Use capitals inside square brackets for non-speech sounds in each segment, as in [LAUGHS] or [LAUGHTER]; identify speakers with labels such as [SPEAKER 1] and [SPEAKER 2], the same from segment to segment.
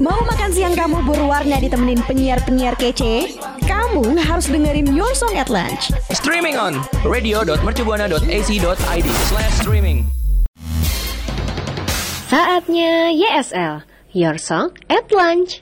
[SPEAKER 1] Mau makan siang kamu berwarna ditemenin penyiar-penyiar kece? Kamu harus dengerin Your Song at Lunch.
[SPEAKER 2] Streaming on radio.mercubuana.ac.id slash streaming.
[SPEAKER 3] Saatnya YSL, Your Song at Lunch.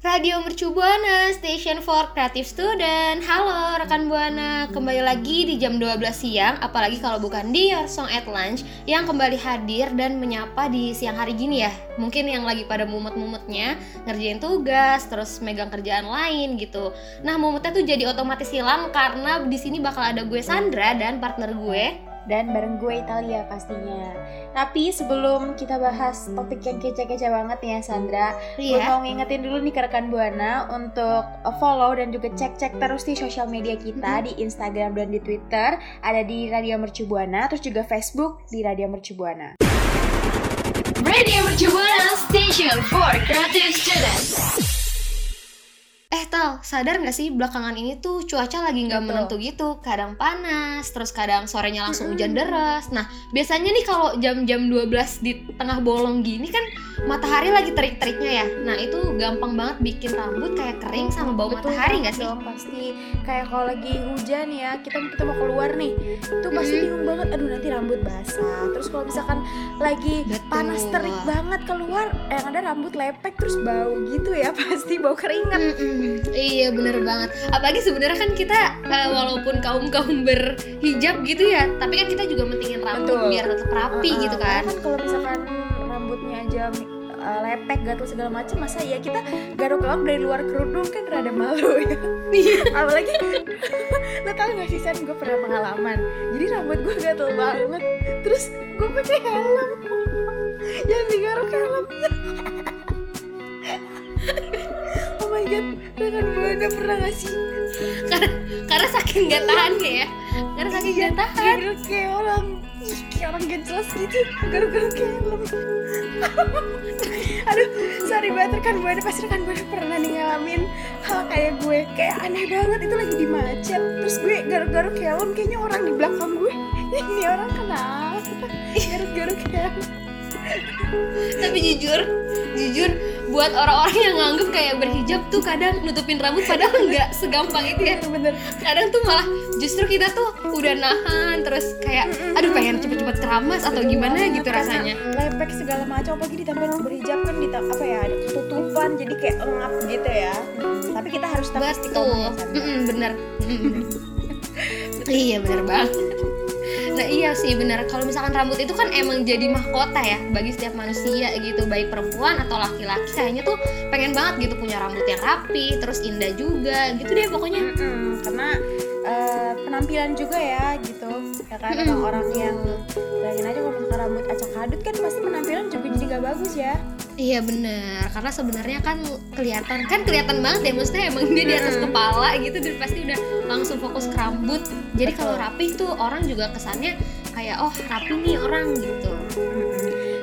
[SPEAKER 4] Radio Mercu Buana, Station for Creative Student. Halo rekan Buana, kembali lagi di jam 12 siang Apalagi kalau bukan di Your Song at Lunch Yang kembali hadir dan menyapa di siang hari gini ya. Mungkin yang lagi pada mumet-mumetnya Ngerjain tugas, terus megang kerjaan lain gitu. Nah mumetnya tuh jadi otomatis hilang Karena di sini bakal ada gue Sandra dan partner gue
[SPEAKER 5] dan bareng gue Italia pastinya. Tapi sebelum kita bahas topik yang kece-kece banget nih ya Sandra, gue
[SPEAKER 4] Iya.
[SPEAKER 5] mau ngingetin dulu nih ke rekan Buana untuk follow dan juga cek-cek terus di sosial media kita di Instagram dan di Twitter ada di Radio Mercu Buana, terus juga Facebook di Radio Mercu Buana.
[SPEAKER 3] Radio Mercu Buana, Station for Creative Student.
[SPEAKER 4] Eh Tal, sadar gak sih belakangan ini tuh cuaca lagi nggak
[SPEAKER 5] Betul.
[SPEAKER 4] menentu gitu Kadang panas, terus kadang sorenya langsung hujan deras Nah biasanya nih kalau jam-jam 12 di tengah bolong gini kan matahari lagi terik-teriknya ya Nah itu gampang banget bikin rambut kayak kering sama bau
[SPEAKER 5] Betul
[SPEAKER 4] matahari gak sih?
[SPEAKER 5] dong, pasti kayak kalau lagi hujan ya kita kita mau keluar nih itu pasti
[SPEAKER 4] Mm-mm.
[SPEAKER 5] bingung banget aduh nanti rambut basah terus kalau misalkan lagi
[SPEAKER 4] Betul.
[SPEAKER 5] panas terik banget keluar yang ada rambut lepek terus bau gitu ya [LAUGHS] pasti bau keringat
[SPEAKER 4] Iya bener banget. Apalagi sebenarnya kan kita eh, walaupun kaum-kaum berhijab gitu ya Tapi kan kita juga mentingin rambut
[SPEAKER 5] Betul.
[SPEAKER 4] biar tetap rapi
[SPEAKER 5] Uh-uh,
[SPEAKER 4] gitu
[SPEAKER 5] karena
[SPEAKER 4] kan
[SPEAKER 5] kan kalau misalkan rambutnya aja uh, lepek gatal segala macam masa ya kita garuk-garuk dari luar kerudung kan rada malu ya? [LAUGHS] Apalagi [LAUGHS] lo tau gak sih San gue pernah pengalaman. Jadi rambut gue gatal banget terus gue pakai helm. Yang digaruk oh [LAUGHS] my god rekan buana pernah gak sih?
[SPEAKER 4] Karena, karena saking gak tahannya ya. Karena saking gak tahan.
[SPEAKER 5] garuk kayak orang kayak orang gak jelas gitu. Garuk-garuk kayak helm aduh sorry banget rekan buana pasti rekan buana pernah nih ngalamin hal kayak gue. Kayak aneh banget itu lagi di macet. Terus gue garuk-garuk helm kayaknya orang di belakang gue. [LAUGHS] Ini orang kenapa? Garuk-garuk helm
[SPEAKER 4] Tapi jujur, jujur buat orang-orang yang nganggep kayak berhijab tuh kadang nutupin rambut padahal nggak segampang itu ya.
[SPEAKER 5] bener
[SPEAKER 4] Kadang tuh malah justru kita tuh udah nahan terus kayak aduh pengen cepet-cepet keramas atau gimana gitu rasanya.
[SPEAKER 5] lepek segala macam apalagi ditambah berhijab kan ditambah apa ya ada ketutupan jadi kayak engap gitu ya tapi kita harus tetap
[SPEAKER 4] Betul. bener. [LAUGHS] Iya bener banget. Nah iya sih bener. Kalau misalkan rambut itu kan emang jadi mahkota ya Bagi setiap manusia gitu. Baik perempuan atau laki-laki Kayaknya tuh pengen banget gitu punya rambut yang rapi Terus indah juga Gitu deh pokoknya.
[SPEAKER 5] Mm-mm, karena eh, penampilan juga ya gitu. Ya kan
[SPEAKER 4] Mm-mm.
[SPEAKER 5] emang orang yang bayangin aja kalau misalkan rambut acak adut kan pasti penampilan juga jadi gak bagus ya
[SPEAKER 4] Iya bener Karena sebenarnya kan kelihatan Kan kelihatan banget ya Maksudnya emang dia di atas kepala gitu Dan pasti udah langsung fokus ke rambut. Jadi kalau rapi tuh orang juga kesannya Kayak oh rapi nih orang gitu.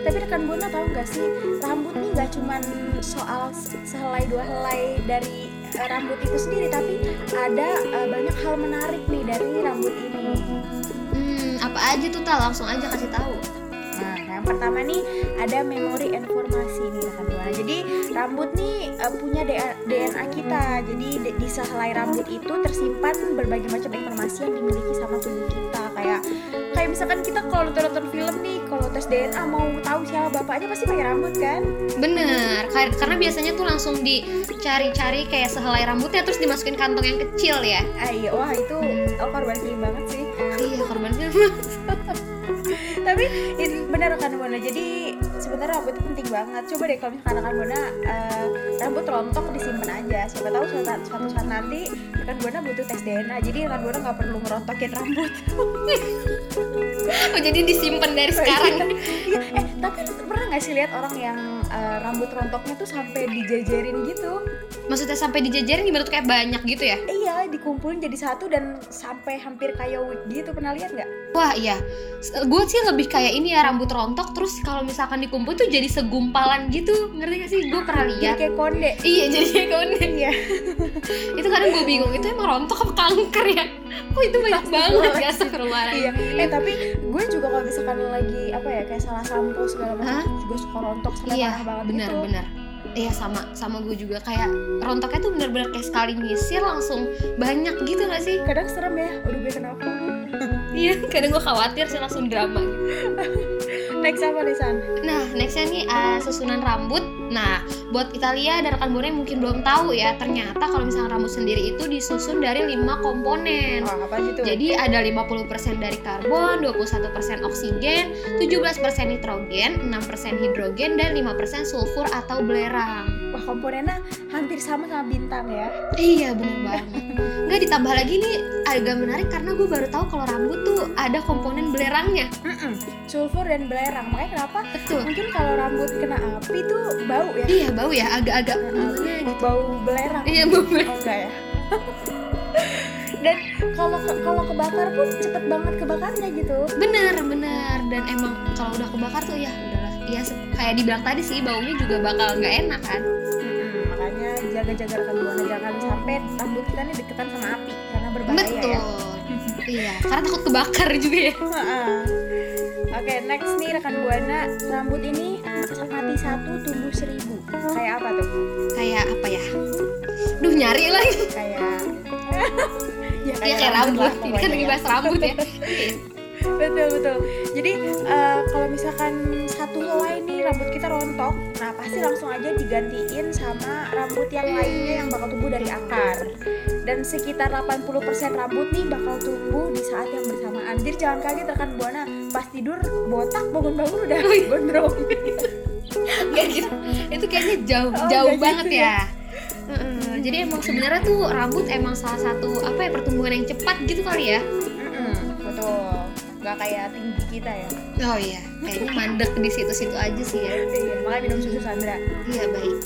[SPEAKER 5] Tapi rekan buana tahu nggak sih rambut nih nggak cuman soal se- sehelai dua helai dari eh, rambut itu sendiri tapi ada eh, banyak hal menarik nih dari rambut ini.
[SPEAKER 4] Hmm apa aja tuh Tal? Langsung aja kasih tahu
[SPEAKER 5] Nah, yang pertama nih ada memori informasi nih rekan buana. Jadi rambut nih eh, punya DNA, kita. Jadi di, di sehelai rambut itu tersimpan berbagai macam informasi yang dimiliki sama tubuh kita. Kayak kayak misalkan kita kalau nonton film nih, kalau tes DNA mau tahu siapa bapaknya pasti pakai rambut kan?
[SPEAKER 4] Bener, kar- karena biasanya tuh langsung dicari-cari kayak sehelai rambutnya terus dimasukin kantong yang kecil ya.
[SPEAKER 5] Ah iya, wah itu oh, korban film banget sih.
[SPEAKER 4] Iya, korban film. [LAUGHS]
[SPEAKER 5] Tapi benar rekan buana. Jadi sebenarnya rambut itu penting banget. Coba deh kalau misalkan rekan buana eh, rambut rontok disimpan aja. Siapa tahu suatu saat, suatu saat nanti rekan buana butuh tes DNA. Jadi rekan buana nggak perlu ngerontokin rambut.
[SPEAKER 4] Oh, jadi disimpan dari sekarang. [LAUGHS]
[SPEAKER 5] Iya, eh tapi pernah nggak sih lihat orang yang eh, rambut rontoknya tuh sampai dijajarin gitu?
[SPEAKER 4] Maksudnya sampai dijajarin gimana tuh kayak banyak gitu ya?
[SPEAKER 5] Dikumpulin jadi satu dan sampai hampir kayak wig gitu. Pernah lihat nggak?
[SPEAKER 4] Wah iya, gue sih lebih kayak ini ya rambut rontok terus kalau misalkan dikumpul tuh jadi segumpalan gitu, ngerti gak sih? Gue pernah
[SPEAKER 5] Jadi
[SPEAKER 4] lihat.
[SPEAKER 5] kayak konde.
[SPEAKER 4] Iya jadi kayak konde.
[SPEAKER 5] Iya. [LAUGHS]
[SPEAKER 4] itu kadang gue bingung itu emang rontok apa kanker ya? Kok itu banyak banget ya
[SPEAKER 5] Iya, eh tapi gue juga kalau misalkan lagi apa ya kayak salah sampo segala macam juga suka rontok sampai
[SPEAKER 4] Iya
[SPEAKER 5] parah banget
[SPEAKER 4] benar
[SPEAKER 5] gitu.
[SPEAKER 4] benar. Iya sama sama gue juga kayak rontoknya tuh bener-bener kayak sekali nyisir langsung banyak gitu gak sih?
[SPEAKER 5] kadang serem ya udah gue kenapa [LAUGHS]
[SPEAKER 4] Iya kadang gue khawatir sih langsung drama gitu. [LAUGHS]
[SPEAKER 5] next apa nih San
[SPEAKER 4] Nah nextnya nih uh, susunan rambut. Nah buat Italia dan rekan buana yang mungkin belum tahu ya ternyata kalau misalnya rambut sendiri itu disusun dari lima komponen.
[SPEAKER 5] oh, apa tuh
[SPEAKER 4] Jadi ada 50% dari karbon, 21% oksigen, 17% nitrogen, 6% hidrogen, dan 5% sulfur atau belerang.
[SPEAKER 5] Komponennya hampir sama sama bintang ya
[SPEAKER 4] Iya bener banget. Nggak ditambah lagi nih agak menarik karena gue baru tahu kalau rambut tuh ada komponen belerangnya.
[SPEAKER 5] Mm-mm. sulfur dan belerang makanya kenapa
[SPEAKER 4] Betul.
[SPEAKER 5] mungkin kalau rambut kena api tuh bau ya
[SPEAKER 4] Iya bau ya agak-agak gimana gitu.
[SPEAKER 5] bau belerang
[SPEAKER 4] Iya bau belerang.
[SPEAKER 5] oh enggak ya [LAUGHS] dan kalau kalau kebakar pun cepet banget kebakarnya gitu
[SPEAKER 4] Bener bener dan emang kalau udah kebakar tuh ya udahlah. Ya kayak dibilang tadi sih baunya juga bakal nggak enak kan.
[SPEAKER 5] Makanya jaga-jaga rekan buana jangan sampai rambut kita nih deketan sama api karena berbahaya
[SPEAKER 4] Betul.
[SPEAKER 5] ya [LAUGHS]
[SPEAKER 4] iya karena takut kebakar juga ya.
[SPEAKER 5] Oke, next nih rekan buana, rambut ini mati satu tumbuh seribu. Kayak apa tuh?
[SPEAKER 4] Kayak apa ya? Duh nyari lagi.
[SPEAKER 5] Kayak [LAUGHS] ya
[SPEAKER 4] Iya kayak rambut.
[SPEAKER 5] lah
[SPEAKER 4] Ini kan lagi
[SPEAKER 5] ya.
[SPEAKER 4] bahas rambut ya. [LAUGHS]
[SPEAKER 5] betul betul. Jadi eh, kalau misalkan satu helai nih rambut kita rontok, nah pasti langsung aja digantiin sama rambut yang lainnya yang bakal tumbuh dari akar. Dan sekitar 80% rambut nih bakal tumbuh di saat yang bersamaan. Jadi jangan kaget rekan buana, pas tidur botak bangun-bangun udah gondrong. [LAUGHS]
[SPEAKER 4] Gak gitu. Itu kayaknya jauh
[SPEAKER 5] Oh,
[SPEAKER 4] jauh banget
[SPEAKER 5] gitu
[SPEAKER 4] ya. Heeh, Jadi emang sebenarnya tuh rambut emang salah satu apa ya pertumbuhan yang cepat gitu kali ya.
[SPEAKER 5] Mm-mm, betul. Gak kayak tinggi kita ya.
[SPEAKER 4] Oh iya, kayaknya mandek di situ-situ aja sih ya.
[SPEAKER 5] Iya, makanya minum susu Sandra.
[SPEAKER 4] Iya baik.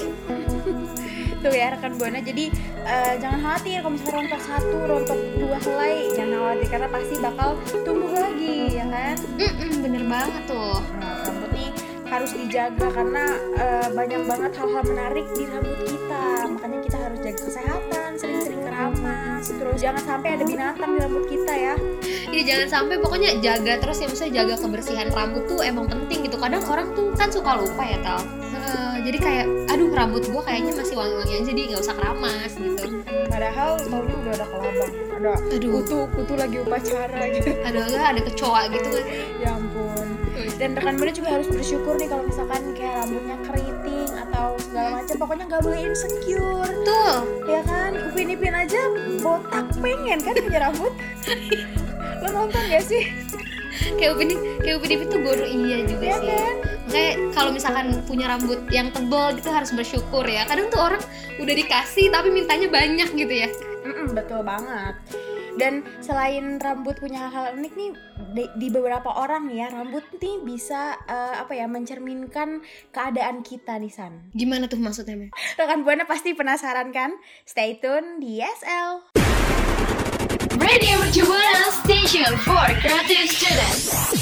[SPEAKER 4] [LAUGHS]
[SPEAKER 5] Tuh ya rekan buana. Jadi eh, jangan khawatir kalau misalnya rontok satu, rontok dua helai, jangan khawatir karena pasti bakal tumbuh lagi, ya kan?
[SPEAKER 4] Mm-mm, bener banget tuh.
[SPEAKER 5] Nah, rambut nih harus dijaga karena eh, banyak banget hal-hal menarik di rambut kita. Makanya kita harus jaga kesehatan, keramas. Terus jangan sampai ada binatang di rambut kita ya.
[SPEAKER 4] Iya jangan sampai pokoknya jaga terus ya misalnya jaga kebersihan rambut tuh emang penting gitu. Kadang orang tuh kan suka lupa ya tal. Heeh, jadi kayak aduh rambut gua kayaknya masih wangi-wangi aja jadi nggak usah keramas gitu.
[SPEAKER 5] Padahal tahunnya udah ada kelabang, ada
[SPEAKER 4] Aduh.
[SPEAKER 5] kutu kutu lagi upacara gitu.
[SPEAKER 4] Ada nggak ada kecoa gitu kan?
[SPEAKER 5] ya ampun. Dan rekan buana juga harus bersyukur nih kalau misalkan kayak rambutnya keriting atau segala macam. Pokoknya nggak boleh insecure,
[SPEAKER 4] Betul.
[SPEAKER 5] ya kan? Upin Ipin aja botak pengen kan punya rambut. Lo nonton gak sih?
[SPEAKER 4] Kayak upin kayak upin Ipin tuh guru iya juga
[SPEAKER 5] Ya
[SPEAKER 4] sih.
[SPEAKER 5] kan?
[SPEAKER 4] Kayak kalau misalkan punya rambut yang tebal gitu harus bersyukur ya. Kadang tuh orang udah dikasih tapi mintanya banyak gitu ya.
[SPEAKER 5] Mm-mm, betul banget. Dan selain rambut punya hal-hal unik nih di, di beberapa orang nih ya rambut nih bisa eh, apa ya mencerminkan keadaan kita nih San.
[SPEAKER 4] Gimana tuh maksudnya, Mel?
[SPEAKER 5] Rekan buana pasti penasaran kan? Stay tune di SL.
[SPEAKER 3] Radio Mercubuana Station for Creative Students.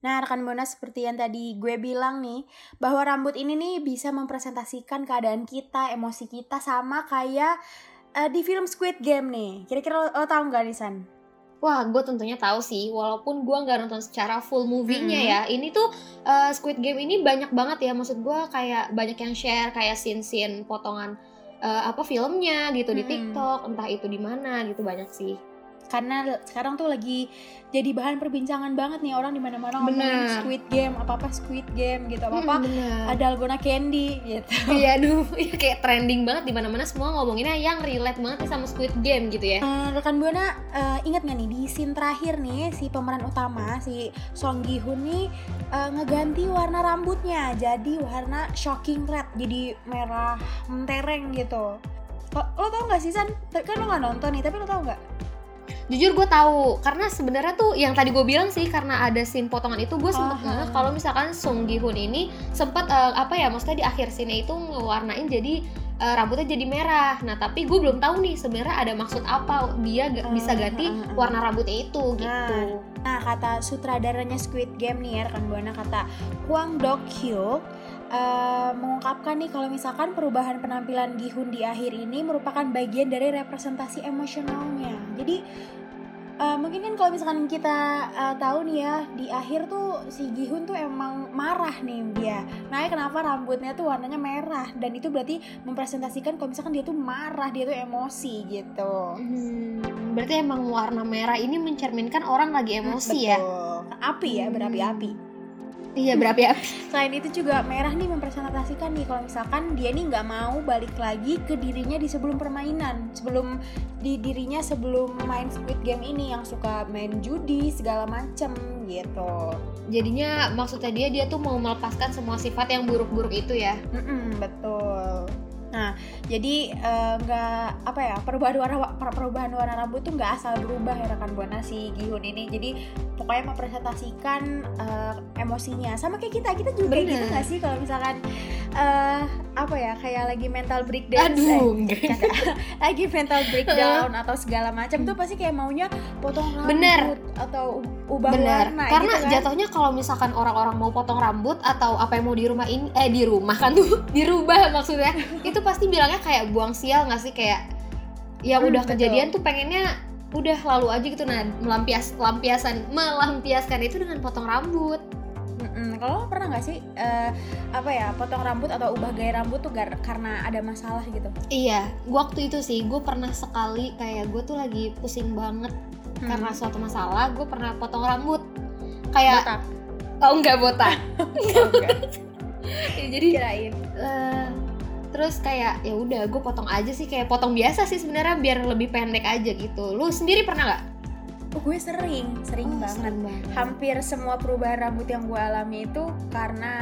[SPEAKER 5] Nah, rekan Buana seperti yang tadi gue bilang nih, bahwa rambut ini nih bisa mempresentasikan keadaan kita, emosi kita sama kayak eh, di film Squid Game nih. Kira-kira lo, lo tau nggak nih San?
[SPEAKER 4] Wah, gue tentunya tahu sih, walaupun gue nggak nonton secara full movie-nya
[SPEAKER 5] Mhm.
[SPEAKER 4] ya. Ini tuh uh, Squid Game ini banyak banget ya, maksud gue kayak banyak yang share kayak scene-scene potongan uh, apa filmnya gitu di
[SPEAKER 5] Mhm.
[SPEAKER 4] TikTok, entah itu di mana gitu banyak sih.
[SPEAKER 5] Karena sekarang tuh lagi jadi bahan perbincangan banget nih orang di mana-mana ngomongin. Squid Game, apa-apa Squid Game gitu, apa-apa
[SPEAKER 4] Hmm, bener.
[SPEAKER 5] ada Algona Candy gitu.
[SPEAKER 4] Iya, aduh, [LAUGHS] ya kayak trending banget di mana-mana semua ngomonginnya yang relate banget nih sama Squid Game gitu ya.
[SPEAKER 5] Eh, rekan buana eh, ingat nggak nih di scene terakhir nih si pemeran utama si Song Gi Hun nih eh, ngeganti warna rambutnya jadi warna shocking red jadi merah mentereng gitu. Lo, lo tau nggak sih San? Kan lo nggak nonton nih tapi lo tau nggak?
[SPEAKER 4] Jujur gue tahu karena sebenarnya tuh yang tadi gue bilang sih karena ada scene potongan itu gue sempet
[SPEAKER 5] ha.
[SPEAKER 4] kalau misalkan Song Gi Hun ini sempet eh, apa ya maksudnya di akhir scene itu ngewarnain jadi eh, rambutnya jadi merah. Nah tapi gue belum tahu nih sebenarnya ada maksud apa dia ga- bisa ganti warna rambutnya itu gitu.
[SPEAKER 5] Nah kata sutradaranya Squid Game nih ya rekan buana kata Hwang Dok Hyuk eh, mengungkapkan nih kalau misalkan perubahan penampilan Gihun di akhir ini merupakan bagian dari representasi emosionalnya. Jadi Eh, mungkin kan kalau misalkan kita eh, tahu nih ya di akhir tuh si Gihun tuh emang marah nih dia. Nah kenapa rambutnya tuh warnanya merah dan itu berarti mempresentasikan kalau misalkan dia tuh marah dia tuh emosi gitu.
[SPEAKER 4] Hmm, berarti emang warna merah ini mencerminkan orang lagi emosi ya?
[SPEAKER 5] Betul. Api ya berapi-api.
[SPEAKER 4] Iya berapi-api.
[SPEAKER 5] Selain itu juga merah nih mempresentasikan nih kalau misalkan dia nih nggak mau balik lagi ke dirinya di sebelum permainan, sebelum di dirinya sebelum main Squid Game ini yang suka main judi segala macem gitu.
[SPEAKER 4] Jadinya maksudnya dia dia tuh mau melepaskan semua sifat yang buruk-buruk itu ya?
[SPEAKER 5] Mm-mm, betul. Nah, jadi eh, nggak apa ya perubahan warna per- perubahan warna rambut tuh nggak asal berubah ya rekan buana si Gihun ini. Jadi pokoknya mempresentasikan eh, emosinya sama kayak kita kita juga
[SPEAKER 4] Bener.
[SPEAKER 5] gitu nggak sih kalau misalkan eh apa ya kayak lagi mental breakdown
[SPEAKER 4] Aduh, [LAUGHS]
[SPEAKER 5] eh, lagi mental breakdown atau segala macam tuh pasti kayak maunya potong rambut
[SPEAKER 4] Bener.
[SPEAKER 5] atau ubah
[SPEAKER 4] Bener,
[SPEAKER 5] warna
[SPEAKER 4] karena
[SPEAKER 5] gitu kan.
[SPEAKER 4] jatuhnya kalau misalkan orang-orang mau potong rambut atau apa yang mau di rumah ini, eh di rumah kan tuh, [LAUGHS] dirubah maksudnya, itu pasti bilangnya kayak buang sial nggak sih kayak yang
[SPEAKER 5] Hmm,
[SPEAKER 4] udah
[SPEAKER 5] betul.
[SPEAKER 4] kejadian tuh pengennya udah lalu aja gitu nah melampias lampiasan melampiaskan itu dengan potong rambut
[SPEAKER 5] Mm-mm. Kalau pernah nggak sih eh, apa ya potong rambut atau ubah gaya rambut tuh gar- karena ada masalah gitu?
[SPEAKER 4] iya waktu itu sih gue pernah sekali kayak gue tuh lagi pusing banget
[SPEAKER 5] Hmm.
[SPEAKER 4] karena suatu masalah gue pernah potong rambut kayak
[SPEAKER 5] Botak.
[SPEAKER 4] oh enggak botak [LAUGHS]
[SPEAKER 5] Oh, enggak. [LAUGHS]
[SPEAKER 4] Ya, jadi
[SPEAKER 5] Kirain.
[SPEAKER 4] Eh, terus kayak ya udah gue potong aja sih kayak potong biasa sih sebenarnya biar lebih pendek aja gitu lu sendiri pernah nggak
[SPEAKER 5] Oh, gue sering, sering banget.
[SPEAKER 4] sering banget.
[SPEAKER 5] Hampir semua perubahan rambut yang gue alami itu karena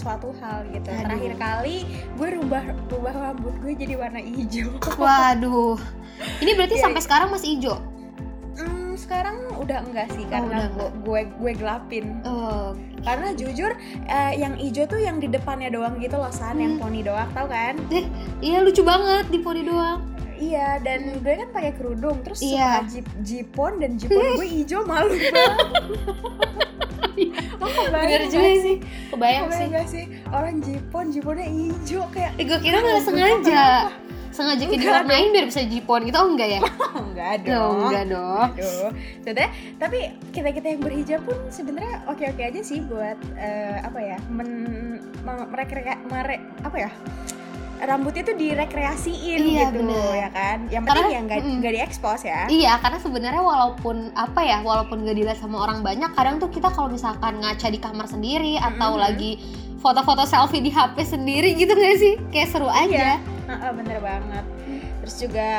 [SPEAKER 5] suatu hal gitu.
[SPEAKER 4] Aduh.
[SPEAKER 5] Terakhir kali gue rubah rubah rambut gue jadi warna hijau.
[SPEAKER 4] waduh ini berarti [LAUGHS]
[SPEAKER 5] Iya,
[SPEAKER 4] sampai sekarang masih hijau
[SPEAKER 5] Sekarang udah enggak sih
[SPEAKER 4] Oh,
[SPEAKER 5] karena
[SPEAKER 4] udah
[SPEAKER 5] gue, gue gue gelapin.
[SPEAKER 4] oh
[SPEAKER 5] Karena jujur eh, yang hijau tuh yang di depannya doang gitu loh san, yang
[SPEAKER 4] Hmm.
[SPEAKER 5] poni doang, tau kan?
[SPEAKER 4] iya lucu banget di poni doang
[SPEAKER 5] Iya, dan gue kan pakai kerudung, terus
[SPEAKER 4] Iya.
[SPEAKER 5] suka jip jipon dan jipon gue [LAUGHS] hijau malu banget. Lo kebayang
[SPEAKER 4] bener juga sih kebayang
[SPEAKER 5] Kebayang
[SPEAKER 4] sih
[SPEAKER 5] sih orang jipon jiponnya hijau kayak
[SPEAKER 4] eh, gue kira nggak sengaja sengaja kayak
[SPEAKER 5] Enggak
[SPEAKER 4] diwarnain biar bisa jipon gitu oh enggak ya [LAUGHS]
[SPEAKER 5] enggak
[SPEAKER 4] oh,
[SPEAKER 5] dong.
[SPEAKER 4] enggak dong
[SPEAKER 5] Aduh, Sebenarnya, tapi kita kita yang berhijab pun sebenarnya oke oke aja sih buat eh, apa ya men me- merekrea- mere- apa ya rambutnya tuh direkreasiin
[SPEAKER 4] Iya,
[SPEAKER 5] gitu
[SPEAKER 4] bener.
[SPEAKER 5] ya kan yang penting
[SPEAKER 4] Karena-
[SPEAKER 5] ya nggak
[SPEAKER 4] mm-mm.
[SPEAKER 5] nggak diekspos ya
[SPEAKER 4] Iya, karena sebenarnya walaupun apa ya, walaupun gak dilihat sama orang banyak, kadang tuh kita kalau misalkan ngaca di kamar sendiri atau
[SPEAKER 5] Mhm.
[SPEAKER 4] lagi foto-foto selfie di HP sendiri gitu gak sih? Kayak seru aja.
[SPEAKER 5] Bener banget. Terus juga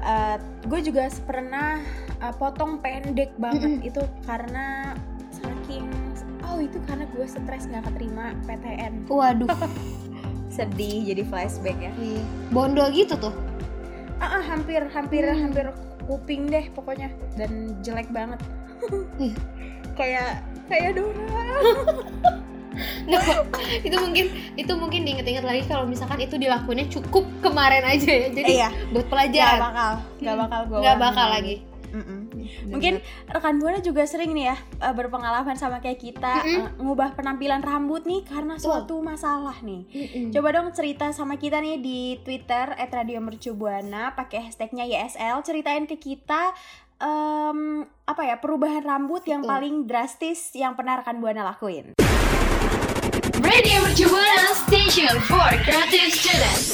[SPEAKER 5] eh, gue juga pernah eh, potong pendek banget itu karena saking oh itu karena gue stres nggak keterima PTN
[SPEAKER 4] Waduh, [LAUGHS]
[SPEAKER 5] sedih jadi flashback ya.
[SPEAKER 4] Iya. bondol gitu tuh.
[SPEAKER 5] ah ah, hampir hampir
[SPEAKER 4] Hmm.
[SPEAKER 5] hampir kuping deh pokoknya. Dan jelek banget. [LAUGHS] Kayak kayak Dora [LAUGHS] [LAUGHS]
[SPEAKER 4] Nggak, Pak. itu mungkin itu mungkin diinget-inget lagi kalau misalkan itu dilakuinnya cukup kemarin aja ya. Jadi
[SPEAKER 5] iya
[SPEAKER 4] buat
[SPEAKER 5] nggak
[SPEAKER 4] pelajaran.
[SPEAKER 5] bakal nggak bakal gue
[SPEAKER 4] Nggak bakal lagi.
[SPEAKER 5] mungkin rekan buana juga sering nih ya eh, berpengalaman sama kayak kita
[SPEAKER 4] Mm-mm.
[SPEAKER 5] eh, ngubah penampilan rambut nih karena suatu masalah nih
[SPEAKER 4] Mm-mm.
[SPEAKER 5] Coba dong cerita sama kita nih di Twitter @radiomercubuana pakai hashtagnya YSL ceritain ke kita em, apa ya perubahan rambut yang paling drastis yang pernah rekan buana lakuin.
[SPEAKER 3] Radio Mercubuana Station for Creative Students.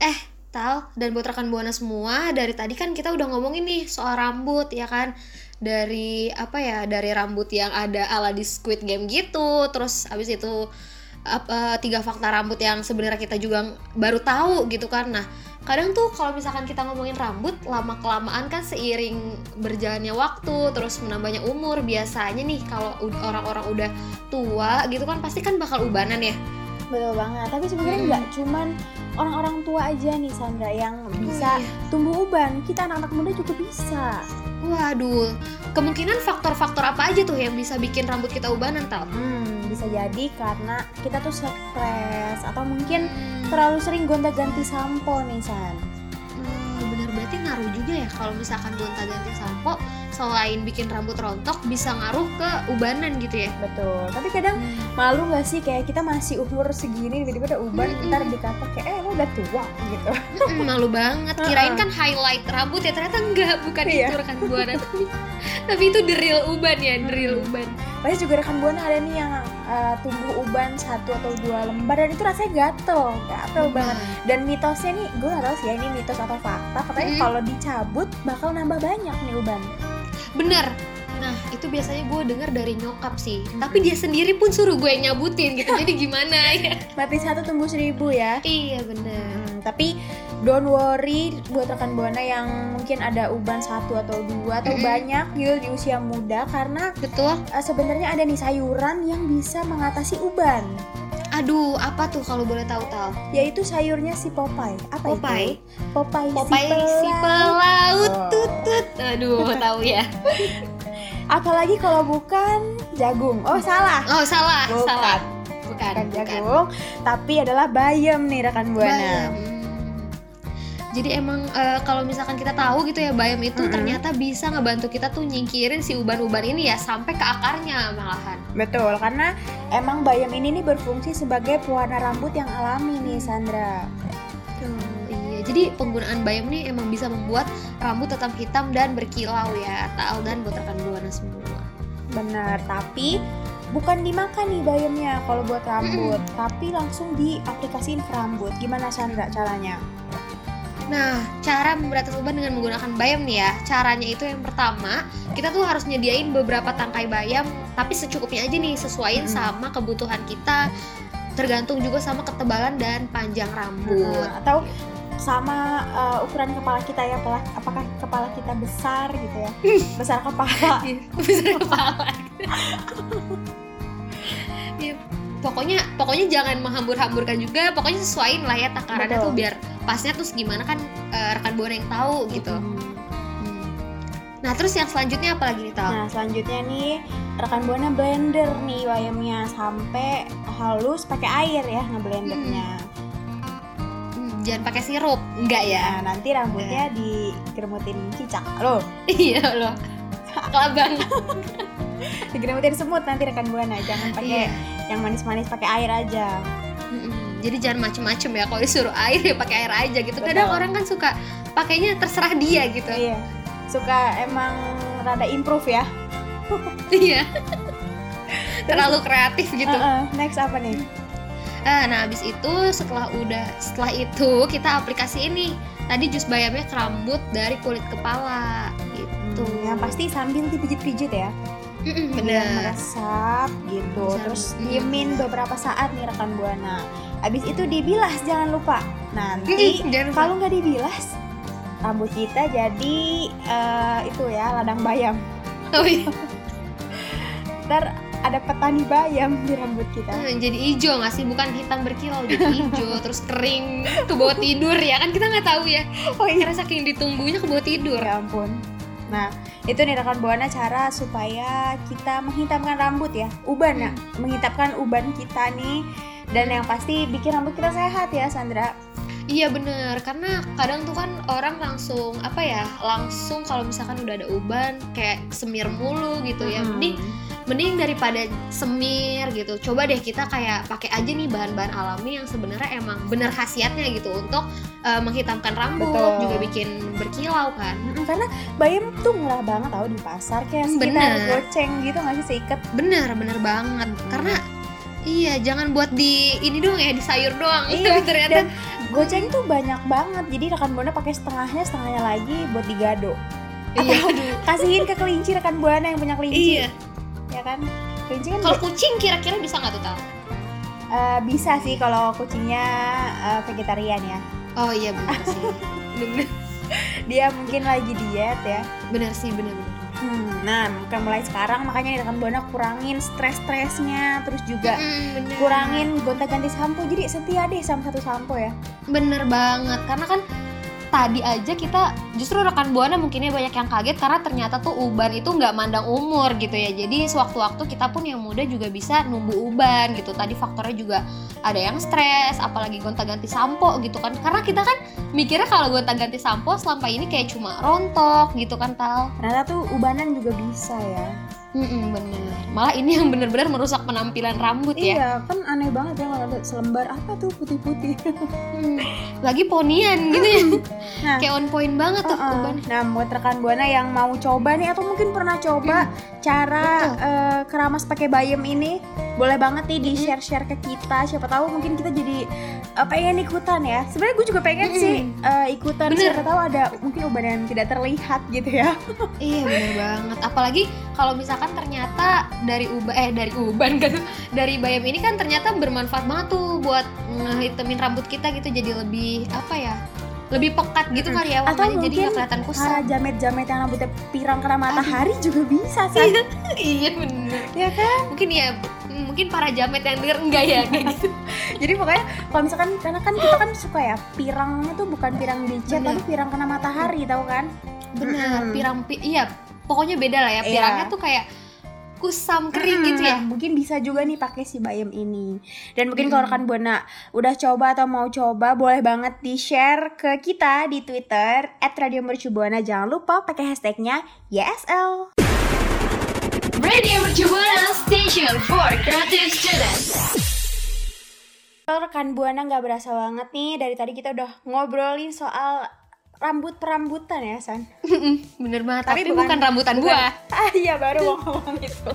[SPEAKER 4] Eh, Tal, dan buat rekan Buana semua, dari tadi kan kita udah ngomongin nih soal rambut ya kan. Dari apa ya, dari rambut yang ada ala di Squid Game gitu, terus abis itu apa tiga fakta rambut yang sebenarnya kita juga baru tahu gitu kan. Nah, kadang tuh kalau misalkan kita ngomongin rambut lama kelamaan kan seiring berjalannya waktu, terus menambahnya umur, biasanya nih kalau orang-orang udah tua gitu kan pasti kan bakal ubanan ya.
[SPEAKER 5] Betul banget. Tapi sebenarnya
[SPEAKER 4] Hmm.
[SPEAKER 5] nggak cuman orang-orang tua aja nih Sandra yang bisa
[SPEAKER 4] iya.
[SPEAKER 5] tumbuh uban. Kita anak-anak muda juga bisa.
[SPEAKER 4] Waduh, kemungkinan faktor-faktor apa aja tuh yang bisa bikin rambut kita ubanan tal?
[SPEAKER 5] Hmm, bisa jadi karena kita tuh stres atau mungkin terlalu sering gonta-ganti sampo nih San.
[SPEAKER 4] Hmm, bener berarti ngaruh juga ya kalau misalkan gonta ganti sampo selain bikin rambut rontok bisa ngaruh ke ubanan gitu ya
[SPEAKER 5] betul tapi kadang malu nggak sih kayak kita masih umur segini tiba-tiba udah uban
[SPEAKER 4] Mm-mm.
[SPEAKER 5] ntar dikata kayak eh lo udah tua gitu
[SPEAKER 4] Mm, malu banget [LAUGHS] kirain kan highlight rambut ya ternyata enggak bukan
[SPEAKER 5] Iya.
[SPEAKER 4] itu rekan buana tapi [LAUGHS] tapi itu the real uban ya the real uban
[SPEAKER 5] Pasti juga rekan buana ada nih yang uh, tumbuh uban satu atau dua lembar dan itu rasanya gatel, gatel banget. Dan mitosnya nih, gue gak sih ya ini mitos atau fakta. Katanya
[SPEAKER 4] Mm.
[SPEAKER 5] kalau dicabut bakal nambah banyak nih uban.
[SPEAKER 4] Bener nah itu biasanya gue dengar dari nyokap sih tapi dia sendiri pun suruh gue nyabutin gitu [LAUGHS] jadi gimana ya
[SPEAKER 5] Mati satu tumbuh seribu ya.
[SPEAKER 4] iya bener
[SPEAKER 5] Hmm, tapi don't worry buat rekan buana yang mungkin ada uban satu atau dua atau
[SPEAKER 4] Mm-mm.
[SPEAKER 5] banyak gitu di usia muda karena
[SPEAKER 4] betul
[SPEAKER 5] uh, sebenarnya ada nih sayuran yang bisa mengatasi uban.
[SPEAKER 4] aduh apa tuh kalau boleh tahu tahu
[SPEAKER 5] Yaitu sayurnya si Popeye. Apa
[SPEAKER 4] Popeye?
[SPEAKER 5] itu? Popeye.
[SPEAKER 4] Popeye si
[SPEAKER 5] pelaut.
[SPEAKER 4] pelaut. Aduh tahu ya [LAUGHS]
[SPEAKER 5] Apalagi kalau bukan jagung. Oh, salah.
[SPEAKER 4] oh salah
[SPEAKER 5] Bukan.
[SPEAKER 4] salah bukan
[SPEAKER 5] Bukan jagung, tapi adalah bayam nih rekan buana.
[SPEAKER 4] Bayam. Hmm. Jadi emang eh, kalau misalkan kita tahu gitu ya bayam itu
[SPEAKER 5] Mm-mm.
[SPEAKER 4] ternyata bisa ngebantu kita tuh nyingkirin si uban-uban ini ya sampai ke akarnya malahan.
[SPEAKER 5] Betul, karena emang bayam ini nih berfungsi sebagai pewarna rambut yang alami nih Sandra.
[SPEAKER 4] Jadi penggunaan bayam nih emang bisa membuat rambut tetap hitam dan berkilau ya. Taal dan buat rekan buana semua.
[SPEAKER 5] Benar, tapi bukan dimakan nih bayamnya kalau buat rambut, tapi langsung diaplikasiin ke rambut. Gimana Sandra caranya?
[SPEAKER 4] Nah, cara memberantas uban dengan menggunakan bayam nih ya. Caranya itu yang pertama, kita tuh harus nyediain beberapa tangkai bayam, tapi secukupnya aja nih, sesuaiin
[SPEAKER 5] Mm-mm.
[SPEAKER 4] sama kebutuhan kita. Tergantung juga sama ketebalan dan panjang rambut.
[SPEAKER 5] Nah, atau sama uh, ukuran kepala kita ya, apakah, apakah kepala kita besar gitu ya? [LAUGHS] besar kepala. [LAUGHS]
[SPEAKER 4] Besar kepala. [LAUGHS] Iya, pokoknya pokoknya jangan menghambur-hamburkan juga, pokoknya sesuaiin lah ya takarannya
[SPEAKER 5] Betul.
[SPEAKER 4] tuh biar pasnya tuh gimana kan eh, rekan buana yang tahu gitu.
[SPEAKER 5] Hmm.
[SPEAKER 4] Nah, terus yang selanjutnya apa lagi nih, Tal?
[SPEAKER 5] Nah, selanjutnya nih rekan buana blender nih bayamnya sampai halus pakai air ya ngeblendernya.
[SPEAKER 4] Hmm, jangan pakai sirup, enggak ya?
[SPEAKER 5] Nah, nanti rambutnya digeremutin cicak. Loh,
[SPEAKER 4] iya loh. Kelabang. [LAUGHS]
[SPEAKER 5] digeremutin semut nanti rekan buana. Jangan pakai
[SPEAKER 4] Iya.
[SPEAKER 5] yang manis-manis pakai air aja.
[SPEAKER 4] Mm-mm. Jadi jangan macem-macem ya kalau disuruh air ya pakai air aja gitu. Kadang
[SPEAKER 5] Betul.
[SPEAKER 4] orang kan suka pakainya terserah dia gitu.
[SPEAKER 5] Iya. Suka emang rada improve ya.
[SPEAKER 4] Iya. [LAUGHS] Terlalu kreatif gitu.
[SPEAKER 5] Heeh, next apa nih?
[SPEAKER 4] Ah, nah habis itu setelah udah setelah itu kita aplikasi ini tadi jus bayamnya ke rambut dari kulit kepala gitu.
[SPEAKER 5] Yang pasti sambil dipijit-pijit ya.
[SPEAKER 4] Mm-mm, bener.
[SPEAKER 5] meresap gitu
[SPEAKER 4] Bisa,
[SPEAKER 5] terus
[SPEAKER 4] mm,
[SPEAKER 5] diemin
[SPEAKER 4] bener.
[SPEAKER 5] beberapa saat nih rekan buana habis itu dibilas jangan lupa nanti kalau nggak dibilas rambut kita jadi eh, itu ya ladang bayam
[SPEAKER 4] Oh iya.
[SPEAKER 5] ntar ada petani bayam di rambut kita.
[SPEAKER 4] Hmm, jadi hijau nggak sih? Bukan hitam berkilau jadi hijau [LAUGHS] terus kering ke bawah tidur ya kan? Kita nggak tahu ya.
[SPEAKER 5] Oh iya.
[SPEAKER 4] Karena saking ditunggunya ke bawah tidur.
[SPEAKER 5] Ya ampun. Nah itu nih rekan buana cara supaya kita menghitamkan rambut ya. Uban ya. Menghitamkan uban kita nih. Dan yang pasti bikin rambut kita sehat ya Sandra.
[SPEAKER 4] Iya bener, karena kadang tuh kan orang langsung apa ya, langsung kalau misalkan udah ada uban kayak semir mulu gitu ya.
[SPEAKER 5] Hmm.
[SPEAKER 4] Mending mending daripada semir gitu. Coba deh kita kayak pakai aja nih bahan-bahan alami yang sebenarnya emang bener khasiatnya gitu untuk eh, menghitamkan rambut,
[SPEAKER 5] Betul.
[SPEAKER 4] juga bikin berkilau kan.
[SPEAKER 5] Karena bayam tuh murah banget tau di pasar kayak
[SPEAKER 4] Hmm,
[SPEAKER 5] sekitar goceng gitu nggak sih seikat
[SPEAKER 4] Bener, bener banget. Karena iya, jangan buat di ini doang ya, di sayur doang.
[SPEAKER 5] Iya, [LAUGHS]
[SPEAKER 4] ternyata
[SPEAKER 5] dan goceng tuh banyak banget jadi rekan buana pakai setengahnya setengahnya lagi buat digado
[SPEAKER 4] iya,
[SPEAKER 5] kasihin ke kelinci rekan buana yang punya kelinci
[SPEAKER 4] iya.
[SPEAKER 5] Ya kan? Kelinci kan
[SPEAKER 4] Kalau kucing kira-kira bisa nggak tuh Tal?
[SPEAKER 5] eh, bisa sih kalau kucingnya eh, vegetarian ya.
[SPEAKER 4] Oh iya bener sih. [LAUGHS] bener,
[SPEAKER 5] dia mungkin lagi diet ya.
[SPEAKER 4] Bener sih, bener-bener.
[SPEAKER 5] Hmm, nah maka mulai sekarang makanya nih rekan buana kurangin stres-stresnya terus juga
[SPEAKER 4] Mm,
[SPEAKER 5] kurangin gonta-ganti sampo. Jadi setia deh sama satu sampo ya.
[SPEAKER 4] Bener banget karena kan tadi aja kita justru rekan buana mungkinnya banyak yang kaget karena ternyata tuh uban itu nggak mandang umur gitu ya. Jadi sewaktu-waktu kita pun yang muda juga bisa numbuh uban gitu. Tadi faktornya juga ada yang stres apalagi gonta-ganti sampo gitu kan. Karena kita kan mikirnya kalau gonta-ganti sampo selama ini kayak cuma rontok gitu kan tal.
[SPEAKER 5] Ternyata tuh ubanan juga bisa ya.
[SPEAKER 4] Mm-mm, bener. Malah ini yang bener-bener merusak penampilan rambut ya.
[SPEAKER 5] Iya, kan aneh banget ya kalau ada selembar apa tuh putih-putih.
[SPEAKER 4] Hmm, lagi ponian gitu ya.
[SPEAKER 5] Nah,
[SPEAKER 4] kayak on point banget tuh
[SPEAKER 5] Uh-uh.
[SPEAKER 4] uban
[SPEAKER 5] Nah, buat rekan buana yang mau coba nih atau mungkin pernah coba cara
[SPEAKER 4] Betul.
[SPEAKER 5] eh, keramas pakai bayam ini, boleh banget nih di share-share ke kita. Siapa tahu mungkin kita jadi eh, pengen ikutan ya. Sebenarnya gue juga pengen sih eh, ikutan.
[SPEAKER 4] Bener.
[SPEAKER 5] Siapa tahu ada mungkin uban yang tidak terlihat gitu ya. [LAUGHS]
[SPEAKER 4] Iya bener banget. Apalagi kalau misalkan ternyata dari uban eh dari uban kan dari bayam ini kan ternyata bermanfaat banget tuh buat ngehitamin rambut kita gitu jadi lebih apa ya lebih pekat gitu kali ya
[SPEAKER 5] Atau
[SPEAKER 4] warnanya jadi nggak kelihatan
[SPEAKER 5] Para
[SPEAKER 4] kusam.
[SPEAKER 5] jamet-jamet yang rambutnya pirang kena matahari juga bisa, San. [LAUGHS]
[SPEAKER 4] iya bener.
[SPEAKER 5] ya kan?
[SPEAKER 4] Mungkin ya mungkin para jamet yang denger enggak ya kayak gitu. [LAUGHS]
[SPEAKER 5] Jadi pokoknya kalau misalkan karena kan kita kan suka ya pirangnya tuh bukan pirang
[SPEAKER 4] Bener.
[SPEAKER 5] tapi pirang kena matahari, tahu kan?
[SPEAKER 4] Bener.
[SPEAKER 5] Mm-mm.
[SPEAKER 4] Pirang pi iya pokoknya beda lah ya.
[SPEAKER 5] Iya.
[SPEAKER 4] Pirangnya tuh kayak kusam kering gitu ya.
[SPEAKER 5] Nah, mungkin bisa juga nih pakai si bayam ini. Dan mungkin
[SPEAKER 4] Mm.
[SPEAKER 5] kalau rekan Buana udah coba atau mau coba, boleh banget di-share ke kita di Twitter @radiomercubuana. Jangan lupa pakai hashtagnya YSL.
[SPEAKER 3] Radio Mercubuana Station for Creative Students.
[SPEAKER 5] Rekan Buana nggak berasa banget nih, dari tadi kita udah ngobrolin soal rambut perambutan ya, San.
[SPEAKER 4] Bener banget. Tapi,
[SPEAKER 5] Tapi
[SPEAKER 4] bukan,
[SPEAKER 5] bukan-
[SPEAKER 4] rambutan
[SPEAKER 5] bukan-
[SPEAKER 4] buah. [LAUGHS]
[SPEAKER 5] Ah iya baru mau ngomong itu.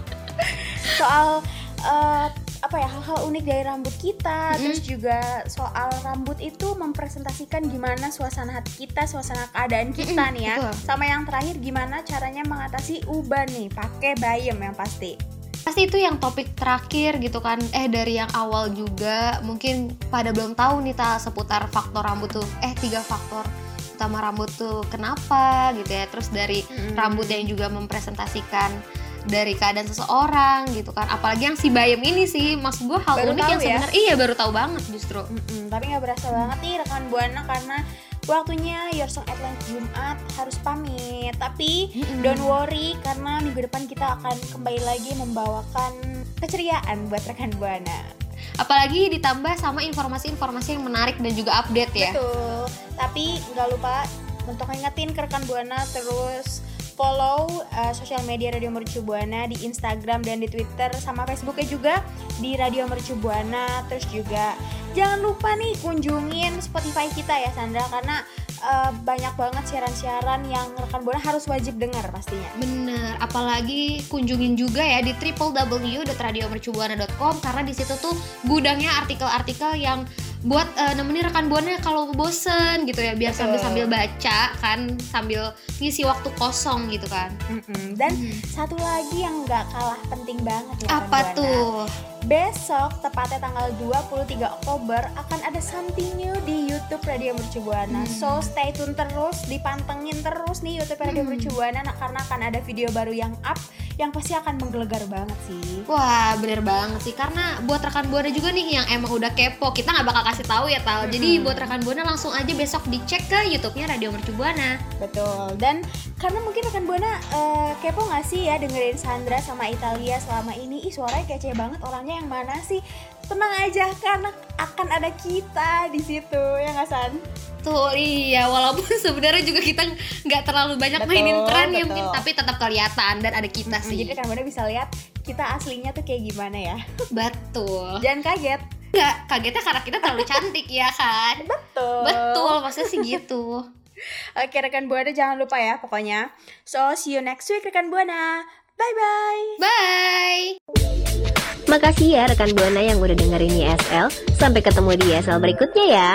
[SPEAKER 5] Soal eh, apa ya hal-hal unik dari rambut kita,
[SPEAKER 4] Mm-mm.
[SPEAKER 5] terus juga soal rambut itu mempresentasikan gimana suasana hati kita, suasana keadaan kita
[SPEAKER 4] Mm-mm,
[SPEAKER 5] nih ya.
[SPEAKER 4] betul.
[SPEAKER 5] Sama yang terakhir gimana caranya mengatasi uban nih, pakai bayam yang pasti.
[SPEAKER 4] pasti itu yang topik terakhir gitu kan eh dari yang awal juga mungkin pada belum tahu nih ta seputar faktor rambut tuh eh tiga faktor utama rambut tuh kenapa gitu ya terus dari
[SPEAKER 5] Mm-mm.
[SPEAKER 4] rambut yang juga mempresentasikan dari keadaan seseorang gitu kan apalagi yang si bayam ini sih maksud gue hal
[SPEAKER 5] Baru
[SPEAKER 4] unik yang
[SPEAKER 5] ya?
[SPEAKER 4] sebenarnya iya baru tahu banget justru
[SPEAKER 5] Mm-mm, tapi nggak berasa banget nih rekan buana karena waktunya Your Song at Lunch Jumat harus pamit. Tapi
[SPEAKER 4] Mm-mm.
[SPEAKER 5] don't worry karena minggu depan kita akan kembali lagi membawakan keceriaan buat rekan buana.
[SPEAKER 4] apalagi ditambah sama informasi-informasi yang menarik dan juga update ya
[SPEAKER 5] Betul. Tapi nggak lupa untuk ngingetin ke rekan buana terus follow uh, sosial media Radio Mercu Buana di Instagram dan di Twitter sama Facebooknya juga di Radio Mercu Buana. Terus juga jangan lupa nih kunjungin Spotify kita ya Sandra karena uh, banyak banget siaran-siaran yang rekan buana harus wajib dengar pastinya.
[SPEAKER 4] Bener, apalagi kunjungin juga ya di www.radiomercubuana.com karena di situ tuh gudangnya artikel-artikel yang buat eh, nemenin rekan buana kalau bosen gitu ya. Biar sambil sambil baca kan sambil ngisi waktu kosong gitu kan.
[SPEAKER 5] Mm-mm. Dan satu lagi yang nggak kalah penting banget ya
[SPEAKER 4] apa
[SPEAKER 5] Buana. Besok, tepatnya tanggal 23 Oktober, akan ada something new di YouTube Radio Mercu Buana.
[SPEAKER 4] Hmm.
[SPEAKER 5] So, stay tune terus, dipantengin terus nih YouTube Radio
[SPEAKER 4] Hmm.
[SPEAKER 5] Mercu Buana, nah, karena akan ada video baru yang up, yang pasti akan menggelegar banget sih.
[SPEAKER 4] Wah bener banget sih karena buat rekan buana juga nih yang emang udah kepo kita nggak bakal kasih tahu ya tal jadi
[SPEAKER 5] Mm-mm.
[SPEAKER 4] buat rekan buana langsung aja besok dicek ke YouTube-nya Radio Mercu Buana
[SPEAKER 5] Betul, dan karena mungkin rekan Buana eh, kepo gak sih ya dengerin Sandra sama Italia selama ini, ih suaranya kece banget, orangnya yang mana sih? Tenang aja, karena akan ada kita di situ, ya nggak San?
[SPEAKER 4] Tuh iya walaupun [LAUGHS] sebenarnya juga kita nggak terlalu banyak
[SPEAKER 5] Betul,
[SPEAKER 4] mainin tren ya mungkin tapi tetap kelihatan dan ada kita sih.
[SPEAKER 5] Jadi rekan Buana bisa lihat kita aslinya tuh kayak gimana ya. [LAUGHS]
[SPEAKER 4] Betul.
[SPEAKER 5] Jangan kaget.
[SPEAKER 4] Nggak kagetnya karena kita terlalu cantik ya kan.
[SPEAKER 5] Betul.
[SPEAKER 4] Betul maksudnya sih gitu. [LAUGHS]
[SPEAKER 5] Oke rekan Buana jangan lupa ya pokoknya. So see you next week rekan Buana. Bye bye.
[SPEAKER 4] Bye.
[SPEAKER 3] Makasih ya rekan Buana yang udah dengerin YSL. Sampai ketemu di YSL berikutnya ya.